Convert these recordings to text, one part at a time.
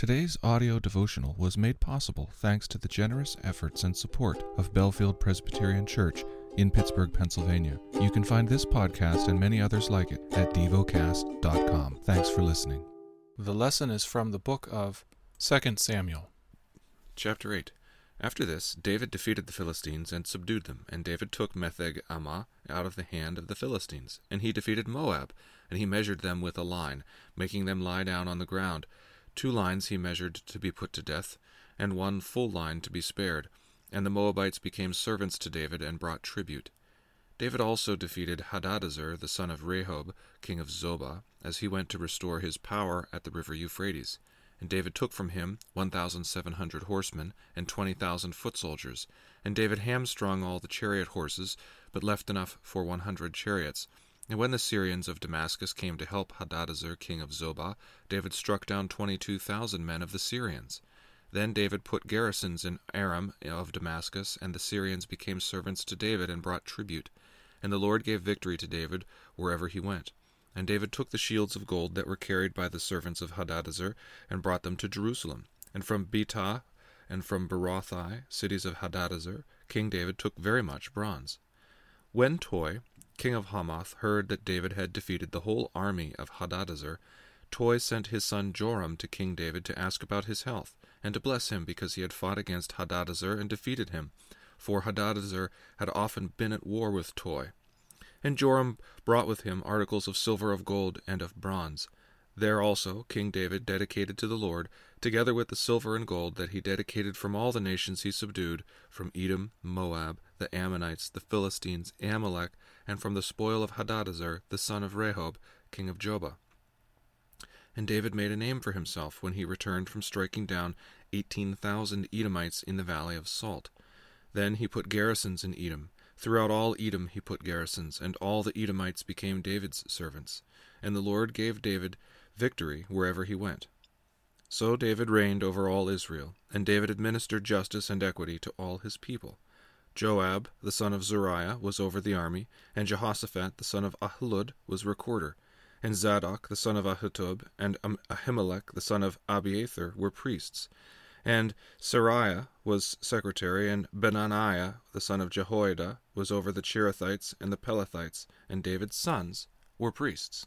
Today's audio devotional was made possible thanks to the generous efforts and support of Bellefield Presbyterian Church in Pittsburgh, Pennsylvania. You can find this podcast and many others like it at devocast.com. Thanks for listening. The lesson is from the book of 2 Samuel. Chapter 8 After this, David defeated the Philistines and subdued them, and David took Metheg Ammah out of the hand of the Philistines. And he defeated Moab, and he measured them with a line, making them lie down on the ground. Two lines he measured to be put to death, and one full line to be spared. And the Moabites became servants to David and brought tribute. David also defeated Hadadezer, the son of Rehob, king of Zobah, as he went to restore his power at the river Euphrates. And David took from him one thousand seven hundred horsemen and twenty thousand foot soldiers. And David hamstrung all the chariot horses, but left enough for one hundred chariots. And when the Syrians of Damascus came to help Hadadezer king of Zobah, David struck down twenty two thousand men of the Syrians. Then David put garrisons in Aram of Damascus, and the Syrians became servants to David and brought tribute. And the Lord gave victory to David wherever he went. And David took the shields of gold that were carried by the servants of Hadadezer, and brought them to Jerusalem. And from Betah and from Berothai, cities of Hadadezer, King David took very much bronze. When Toi, king of Hamath, heard that David had defeated the whole army of Hadadezer, Toi sent his son Joram to King David to ask about his health, and to bless him because he had fought against Hadadezer and defeated him, for Hadadezer had often been at war with Toi. And Joram brought with him articles of silver, of gold, and of bronze. There also King David dedicated to the Lord, together with the silver and gold that he dedicated from all the nations he subdued, from Edom, Moab, the Ammonites, the Philistines, Amalek, and from the spoil of Hadadezer, the son of Rehob, king of Zobah. And David made a name for himself when he returned from striking down eighteen thousand Edomites in the valley of Salt. Then he put garrisons in Edom. Throughout all Edom he put garrisons, and all the Edomites became David's servants. And the Lord gave David victory wherever he went. So David reigned over all Israel, and David administered justice and equity to all his people. Joab, the son of Zeruiah, was over the army, and Jehoshaphat, the son of Ahilud, was recorder, and Zadok, the son of Ahitub, and Ahimelech, the son of Abiathar, were priests. And Seraiah was secretary, and Benaiah, the son of Jehoiada, was over the Cherethites and the Pelethites, and David's sons were priests.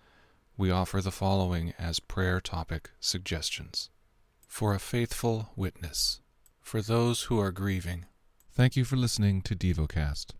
We offer the following as prayer topic suggestions For a faithful witness, for those who are grieving. Thank you for listening to DevoCast.